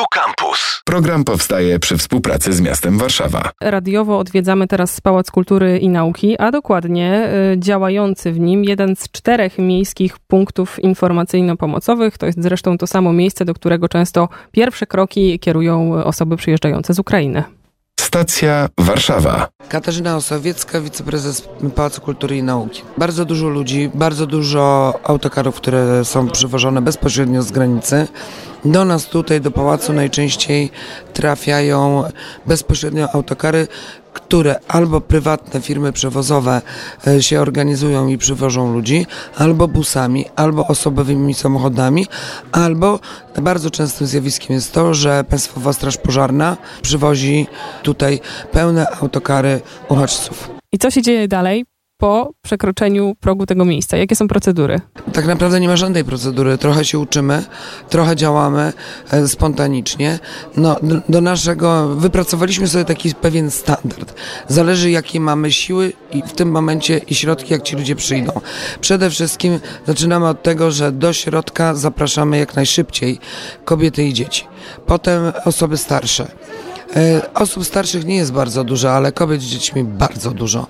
Tu Campus. Program powstaje przy współpracy z miastem Warszawa. Radiowo odwiedzamy teraz Pałac Kultury i Nauki, a dokładnie y, działający w nim jeden z czterech miejskich punktów informacyjno-pomocowych. To jest zresztą to samo miejsce, do którego często pierwsze kroki kierują osoby przyjeżdżające z Ukrainy. Stacja Warszawa. Katarzyna Osowiecka, wiceprezes Pałacu Kultury i Nauki. Bardzo dużo ludzi, bardzo dużo autokarów, które są przywożone bezpośrednio z granicy. Do nas tutaj, do pałacu najczęściej trafiają bezpośrednio autokary, które albo prywatne firmy przewozowe e, się organizują i przywożą ludzi, albo busami, albo osobowymi samochodami, albo bardzo częstym zjawiskiem jest to, że Państwowa Straż Pożarna przywozi tutaj pełne autokary uchodźców. I co się dzieje dalej? Po przekroczeniu progu tego miejsca? Jakie są procedury? Tak naprawdę nie ma żadnej procedury. Trochę się uczymy, trochę działamy e, spontanicznie. No, do, do naszego, wypracowaliśmy sobie taki pewien standard. Zależy jakie mamy siły i w tym momencie i środki, jak ci ludzie przyjdą. Przede wszystkim zaczynamy od tego, że do środka zapraszamy jak najszybciej kobiety i dzieci. Potem osoby starsze. E, osób starszych nie jest bardzo dużo, ale kobiet z dziećmi bardzo dużo.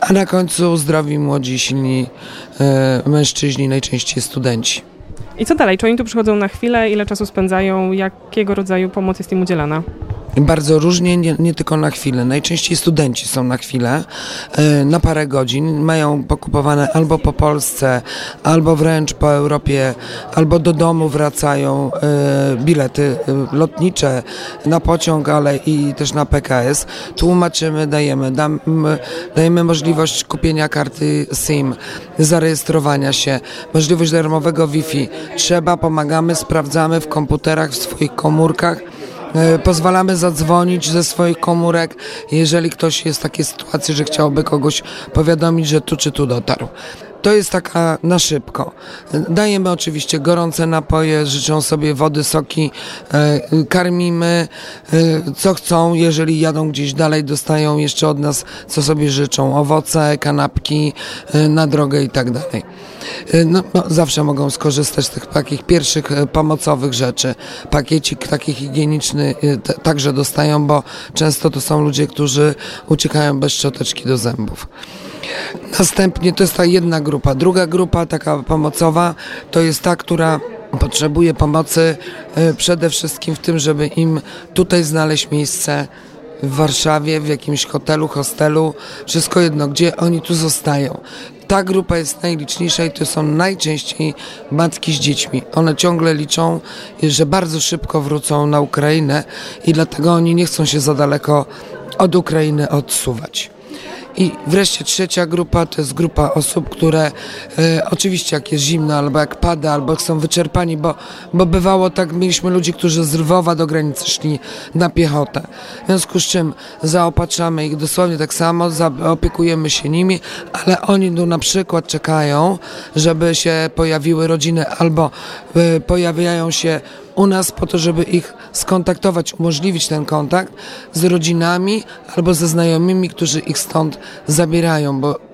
A na końcu zdrowi, młodzi, silni e, mężczyźni, najczęściej studenci. I co dalej? Czy oni tu przychodzą na chwilę? Ile czasu spędzają? Jakiego rodzaju pomoc jest im udzielana? Bardzo różnie, nie, nie, tylko na chwilę. Najczęściej studenci są na chwilę, e, na parę godzin. Mają pokupowane albo po Polsce, albo wręcz po Europie, albo do domu wracają e, bilety e, lotnicze na pociąg, ale i też na PKS. Tłumaczymy, dajemy, dam, dajemy możliwość kupienia karty SIM, zarejestrowania się, możliwość darmowego Wi-Fi. Trzeba, pomagamy, sprawdzamy w komputerach, w swoich komórkach pozwalamy zadzwonić ze swoich komórek, jeżeli ktoś jest w takiej sytuacji, że chciałby kogoś powiadomić, że tu czy tu dotarł. To jest taka na szybko. Dajemy oczywiście gorące napoje, życzą sobie wody, soki, e, karmimy e, co chcą. Jeżeli jadą gdzieś dalej, dostają jeszcze od nas co sobie życzą. Owoce, kanapki na drogę i tak dalej. Y, no, no, zawsze mogą skorzystać z tych takich pierwszych y, pomocowych rzeczy. Pakiecik taki higieniczny y, także dostają, bo często to są ludzie, którzy uciekają bez szczoteczki do zębów. Następnie to jest ta jedna grupa. Druga grupa, taka pomocowa, to jest ta, która potrzebuje pomocy przede wszystkim w tym, żeby im tutaj znaleźć miejsce w Warszawie, w jakimś hotelu, hostelu, wszystko jedno, gdzie oni tu zostają ta grupa jest najliczniejsza i to są najczęściej matki z dziećmi. One ciągle liczą, że bardzo szybko wrócą na Ukrainę i dlatego oni nie chcą się za daleko od Ukrainy odsuwać. I wreszcie trzecia grupa to jest grupa osób, które e, oczywiście jak jest zimno, albo jak pada, albo są wyczerpani, bo, bo bywało tak, mieliśmy ludzi, którzy z do granicy szli na piechotę. W związku z czym zaopatrzamy ich dosłownie tak samo, opiekujemy się nimi, ale oni tu na przykład czekają, żeby się pojawiły rodziny albo e, pojawiają się u nas po to, żeby ich skontaktować, umożliwić ten kontakt z rodzinami albo ze znajomymi, którzy ich stąd zabierają, bo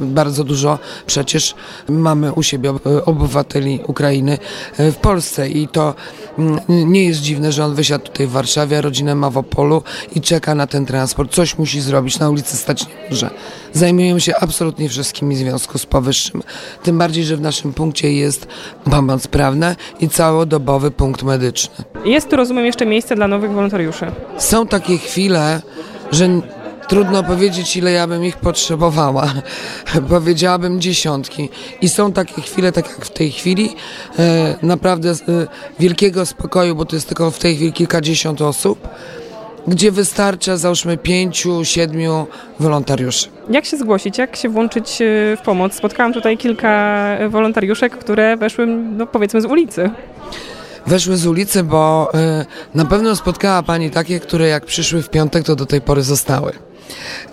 bardzo dużo przecież mamy u siebie obywateli Ukrainy e, w Polsce i to mm, nie jest dziwne, że on wysiadł tutaj w Warszawie, rodzinę ma w Opolu i czeka na ten transport. Coś musi zrobić, na ulicy stać nie może. Zajmujemy się absolutnie wszystkimi w związku z powyższym. Tym bardziej, że w naszym punkcie jest pomoc prawna i całodobowy punkt medyczny. Jest tu, rozumiem, jeszcze miejsce dla nowych wolontariuszy. Są takie chwile, że Trudno powiedzieć, ile ja bym ich potrzebowała. Powiedziałabym dziesiątki. I są takie chwile, tak jak w tej chwili, e, naprawdę e, wielkiego spokoju, bo to jest tylko w tej chwili kilkadziesiąt osób, gdzie wystarcza załóżmy pięciu, siedmiu wolontariuszy. Jak się zgłosić, jak się włączyć e, w pomoc? Spotkałam tutaj kilka wolontariuszek, które weszły, no powiedzmy, z ulicy weszły z ulicy, bo na pewno spotkała Pani takie, które jak przyszły w piątek, to do tej pory zostały.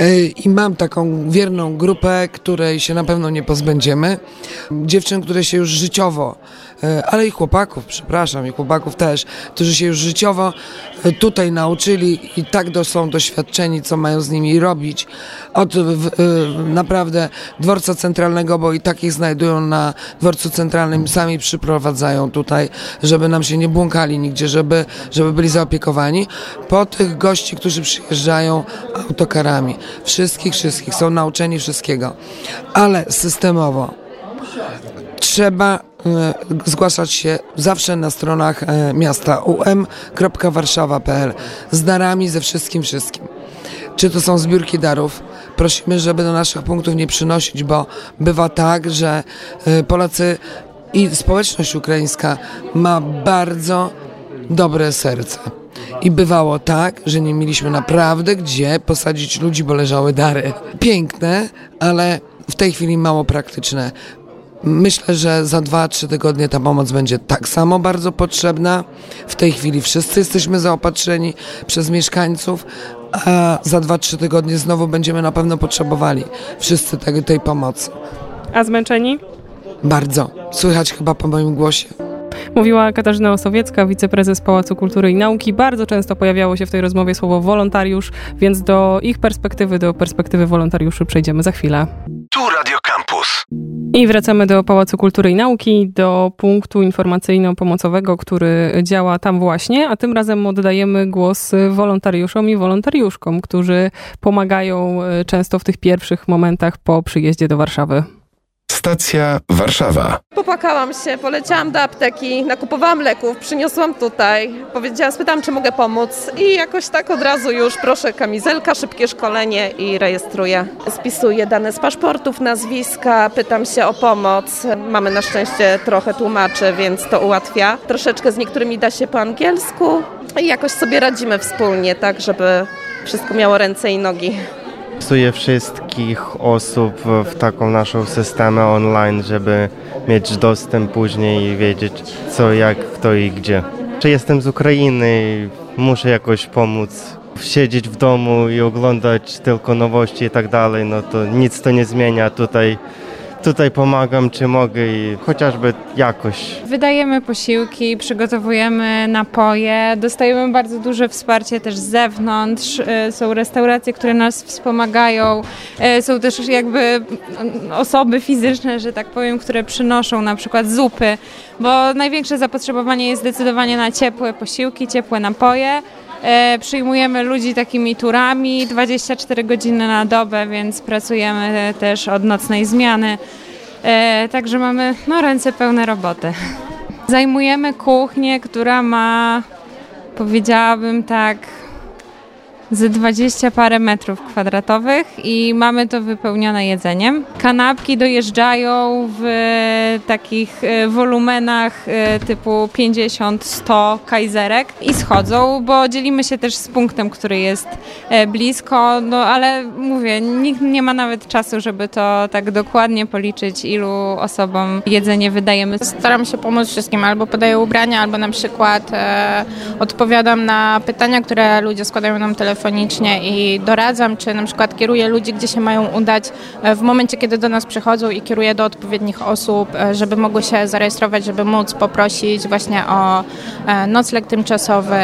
Y, I mam taką wierną grupę, której się na pewno nie pozbędziemy. Dziewczyn, które się już życiowo, y, ale i chłopaków, przepraszam, i chłopaków też, którzy się już życiowo y, tutaj nauczyli i tak są doświadczeni, co mają z nimi robić. Od naprawdę dworca centralnego, bo i takich znajdują na dworcu centralnym, sami przyprowadzają tutaj, żeby nam się nie błąkali nigdzie, żeby, żeby byli zaopiekowani. Po tych gości, którzy przyjeżdżają autokarami. Wszystkich, wszystkich. Są nauczeni wszystkiego. Ale systemowo trzeba e, zgłaszać się zawsze na stronach e, miasta um.warszawa.pl z darami, ze wszystkim, wszystkim. Czy to są zbiórki darów? Prosimy, żeby do naszych punktów nie przynosić, bo bywa tak, że e, Polacy i społeczność ukraińska ma bardzo dobre serce. I bywało tak, że nie mieliśmy naprawdę gdzie posadzić ludzi, bo leżały dary. Piękne, ale w tej chwili mało praktyczne. Myślę, że za 2-3 tygodnie ta pomoc będzie tak samo bardzo potrzebna. W tej chwili wszyscy jesteśmy zaopatrzeni przez mieszkańców, a za 2-3 tygodnie znowu będziemy na pewno potrzebowali wszyscy tej, tej pomocy. A zmęczeni? Bardzo. Słychać chyba po moim głosie. Mówiła Katarzyna Osowiecka, wiceprezes Pałacu Kultury i Nauki. Bardzo często pojawiało się w tej rozmowie słowo wolontariusz, więc do ich perspektywy, do perspektywy wolontariuszy przejdziemy za chwilę. Tu Radio Campus. I wracamy do Pałacu Kultury i Nauki, do punktu informacyjno-pomocowego, który działa tam właśnie, a tym razem oddajemy głos wolontariuszom i wolontariuszkom, którzy pomagają e, często w tych pierwszych momentach po przyjeździe do Warszawy. Stacja Warszawa. Popłakałam się, poleciałam do apteki, nakupowałam leków, przyniosłam tutaj, powiedziałam, spytałam, czy mogę pomóc i jakoś tak od razu już proszę kamizelka, szybkie szkolenie i rejestruję. Spisuję dane z paszportów, nazwiska, pytam się o pomoc. Mamy na szczęście trochę tłumaczy, więc to ułatwia. Troszeczkę z niektórymi da się po angielsku i jakoś sobie radzimy wspólnie, tak żeby wszystko miało ręce i nogi wpisuję wszystkich osób w taką naszą systemę online, żeby mieć dostęp później i wiedzieć co, jak, kto i gdzie. Czy jestem z Ukrainy, muszę jakoś pomóc siedzieć w domu i oglądać tylko nowości i tak dalej, no to nic to nie zmienia tutaj tutaj pomagam, czy mogę i chociażby jakoś. Wydajemy posiłki, przygotowujemy napoje, dostajemy bardzo duże wsparcie też z zewnątrz. E, są restauracje, które nas wspomagają. E, są też jakby mm, osoby fizyczne, że tak powiem, które przynoszą na przykład zupy, bo największe zapotrzebowanie jest zdecydowanie na ciepłe posiłki, ciepłe napoje. E, przyjmujemy ludzi takimi turami 24 godziny na dobę, więc pracujemy też od nocnej zmiany. E, także mamy no, ręce pełne roboty. Zajmujemy kuchnię, która ma, powiedziałabym tak, z 20 parę metrów kwadratowych i mamy to wypełnione jedzeniem. Kanapki dojeżdżają w takich e, wolumenach e, typu 50-100 kajzerek i schodzą, bo dzielimy się też z punktem, który jest e, blisko, no ale mówię, nikt nie ma nawet czasu, żeby to tak dokładnie policzyć, ilu osobom jedzenie wydajemy. Staram się pomóc wszystkim, albo podaję ubrania, albo na przykład e, odpowiadam na pytania, które ludzie składają nam telefon telefonicznie i doradzam, czy na przykład kieruję ludzi, gdzie się mają udać e, w momencie, kiedy do nas przychodzą i kieruję do odpowiednich osób, e, żeby mogły się zarejestrować, żeby móc poprosić właśnie o e, nocleg tymczasowy,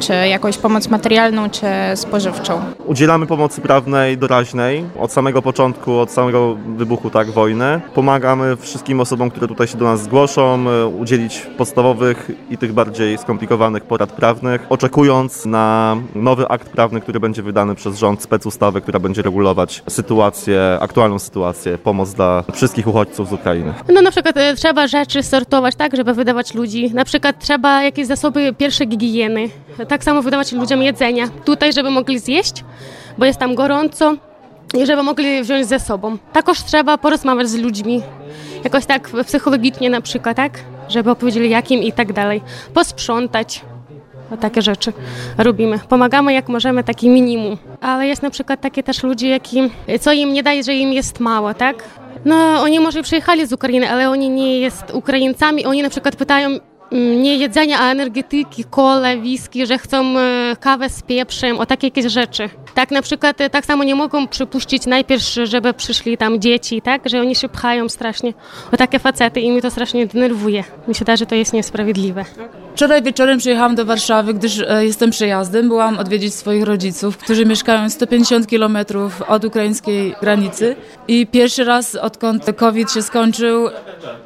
czy jakąś pomoc materialną, czy spożywczą. Udzielamy pomocy prawnej doraźnej od samego początku, od samego wybuchu tak wojny. Pomagamy wszystkim osobom, które tutaj się do nas zgłoszą, udzielić podstawowych i tych bardziej skomplikowanych porad prawnych, oczekując na nowy akt prawny, który będzie wydany przez rząd, specustawę, która będzie regulować sytuację, aktualną sytuację, pomoc dla wszystkich uchodźców z Ukrainy. No na przykład e, trzeba rzeczy sortować tak, żeby wydawać ludzi. Na przykład trzeba jakieś zasoby pierwszej higieny. Tak samo wydawać ludziom jedzenia. Tutaj, żeby mogli zjeść, bo jest tam gorąco i żeby mogli wziąć ze sobą. Takoż trzeba porozmawiać z ludźmi. Jakoś tak psychologicznie na przykład, tak? Żeby opowiedzieli jakim i tak dalej. Posprzątać takie rzeczy robimy. Pomagamy jak możemy, taki minimum. Ale jest na przykład takie też ludzie, jakim, co im nie daje, że im jest mało, tak? No, oni może przyjechali z Ukrainy, ale oni nie jest Ukraińcami. Oni na przykład pytają, nie jedzenia, a energetyki, kole, whisky, że chcą e, kawę z pieprzem, o takie jakieś rzeczy. Tak na przykład e, tak samo nie mogą przypuścić najpierw, żeby przyszli tam dzieci, tak, że oni się pchają strasznie o takie facety i mnie to strasznie denerwuje. Mi się wydaje, że to jest niesprawiedliwe. Wczoraj wieczorem przyjechałam do Warszawy, gdyż e, jestem przejazdem. Byłam odwiedzić swoich rodziców, którzy mieszkają 150 km od ukraińskiej granicy. I pierwszy raz, odkąd COVID się skończył,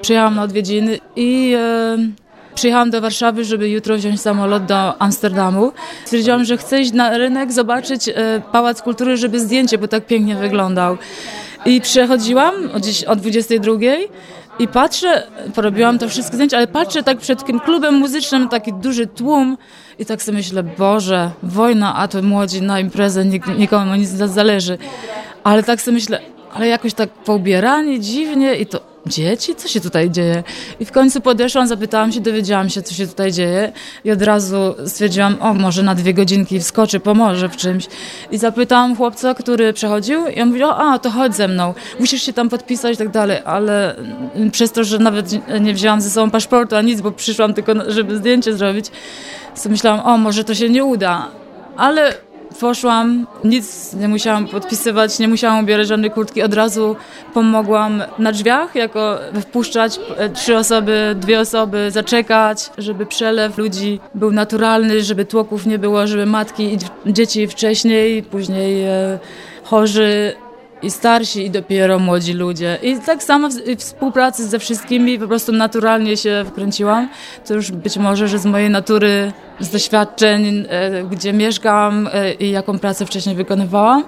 przyjechałam na odwiedziny i e, przyjechałam do Warszawy, żeby jutro wziąć samolot do Amsterdamu. Stwierdziłam, że chcę iść na rynek, zobaczyć e, Pałac Kultury, żeby zdjęcie, bo tak pięknie wyglądał. I przechodziłam gdzieś o 22 i patrzę, porobiłam to wszystkie zdjęcia, ale patrzę tak przed tym klubem muzycznym, taki duży tłum i tak sobie myślę, Boże, wojna, a to młodzi na imprezę, nik nikomu nic nie zależy. Ale tak sobie myślę, ale jakoś tak poubierani dziwnie i to dzieci? Co się tutaj dzieje? I w końcu podeszłam, zapytałam się, dowiedziałam się, co się tutaj dzieje i od razu stwierdziłam, o, może na dwie godzinki wskoczy, pomoże w czymś. I zapytałam chłopca, który przechodził i on mówił, a, to chodź ze mną, musisz się tam podpisać i tak dalej, ale przez to, że nawet nie wzięłam ze sobą paszportu, a nic, bo przyszłam tylko, żeby zdjęcie zrobić, to myślałam, o, może to się nie uda. Ale Poszłam, nic nie musiałam podpisywać, nie musiałam ubierać żadnej kurtki. Od razu pomogłam na drzwiach, jako wpuszczać e, trzy osoby, dwie osoby, zaczekać, żeby przelew ludzi był naturalny, żeby tłoków nie było, żeby matki i dzieci wcześniej, później e, chorzy i starsi, i dopiero młodzi ludzie. I tak samo w, w współpracy ze wszystkimi po prostu naturalnie się wkręciłam. To już być może, że z mojej natury, z doświadczeń, e, gdzie mieszkam e, i jaką pracę wcześniej wykonywałam.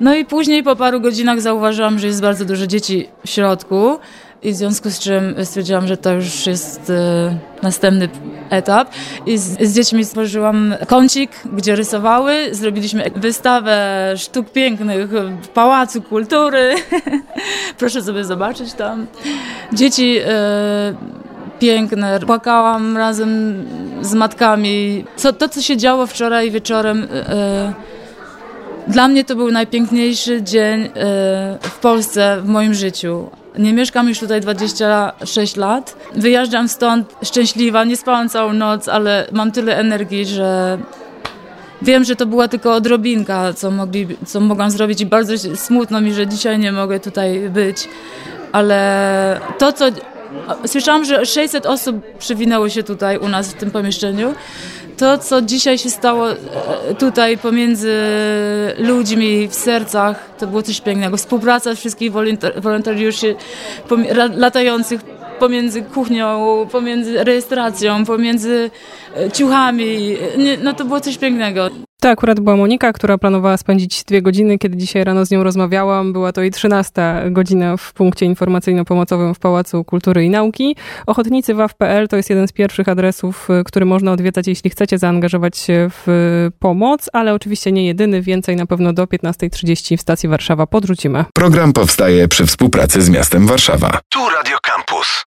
No i później po paru godzinach zauważyłam, że jest bardzo dużo dzieci w środku i w związku z czym stwierdziłam, że to już jest e, następny etap. I z, z, dziećmi stworzyłam kącik, gdzie rysowały. Zrobiliśmy wystawę sztuk pięknych w Pałacu Kultury. Proszę sobie zobaczyć tam. Dzieci e, piękne. Płakałam razem z matkami. Co, to, co się działo wczoraj wieczorem... E, dla mnie to był najpiękniejszy dzień w Polsce w moim życiu. Nie mieszkam już tutaj 26 lat. Wyjeżdżam stąd szczęśliwa, nie spałam całą noc, ale mam tyle energii, że wiem, że to była tylko odrobinka, co, mogli, co mogłam zrobić i bardzo smutno mi, że dzisiaj nie mogę tutaj być. Ale to, co... Słyszałam, że 600 osób przywinęło się tutaj u nas w tym pomieszczeniu to, co dzisiaj się stało e, tutaj pomiędzy ludźmi w sercach, to było coś pięknego. Współpraca wszystkich wolontariuszy latających pomiędzy kuchnią, pomiędzy rejestracją, pomiędzy e, ciuchami. No to było coś pięknego. To akurat była Monika, która planowała spędzić dwie godziny. Kiedy dzisiaj rano z nią rozmawiałam, była to i trzynasta godzina w punkcie informacyjno-pomocowym w Pałacu Kultury i Nauki. Ochotnicy WAW.pl to jest jeden z pierwszych adresów, który można odwiedzać, jeśli chcecie zaangażować się w pomoc, ale oczywiście nie jedyny. Więcej na pewno do 15.30 w stacji Warszawa podrzucimy. Program powstaje przy współpracy z miastem Warszawa. Tu Radio Campus.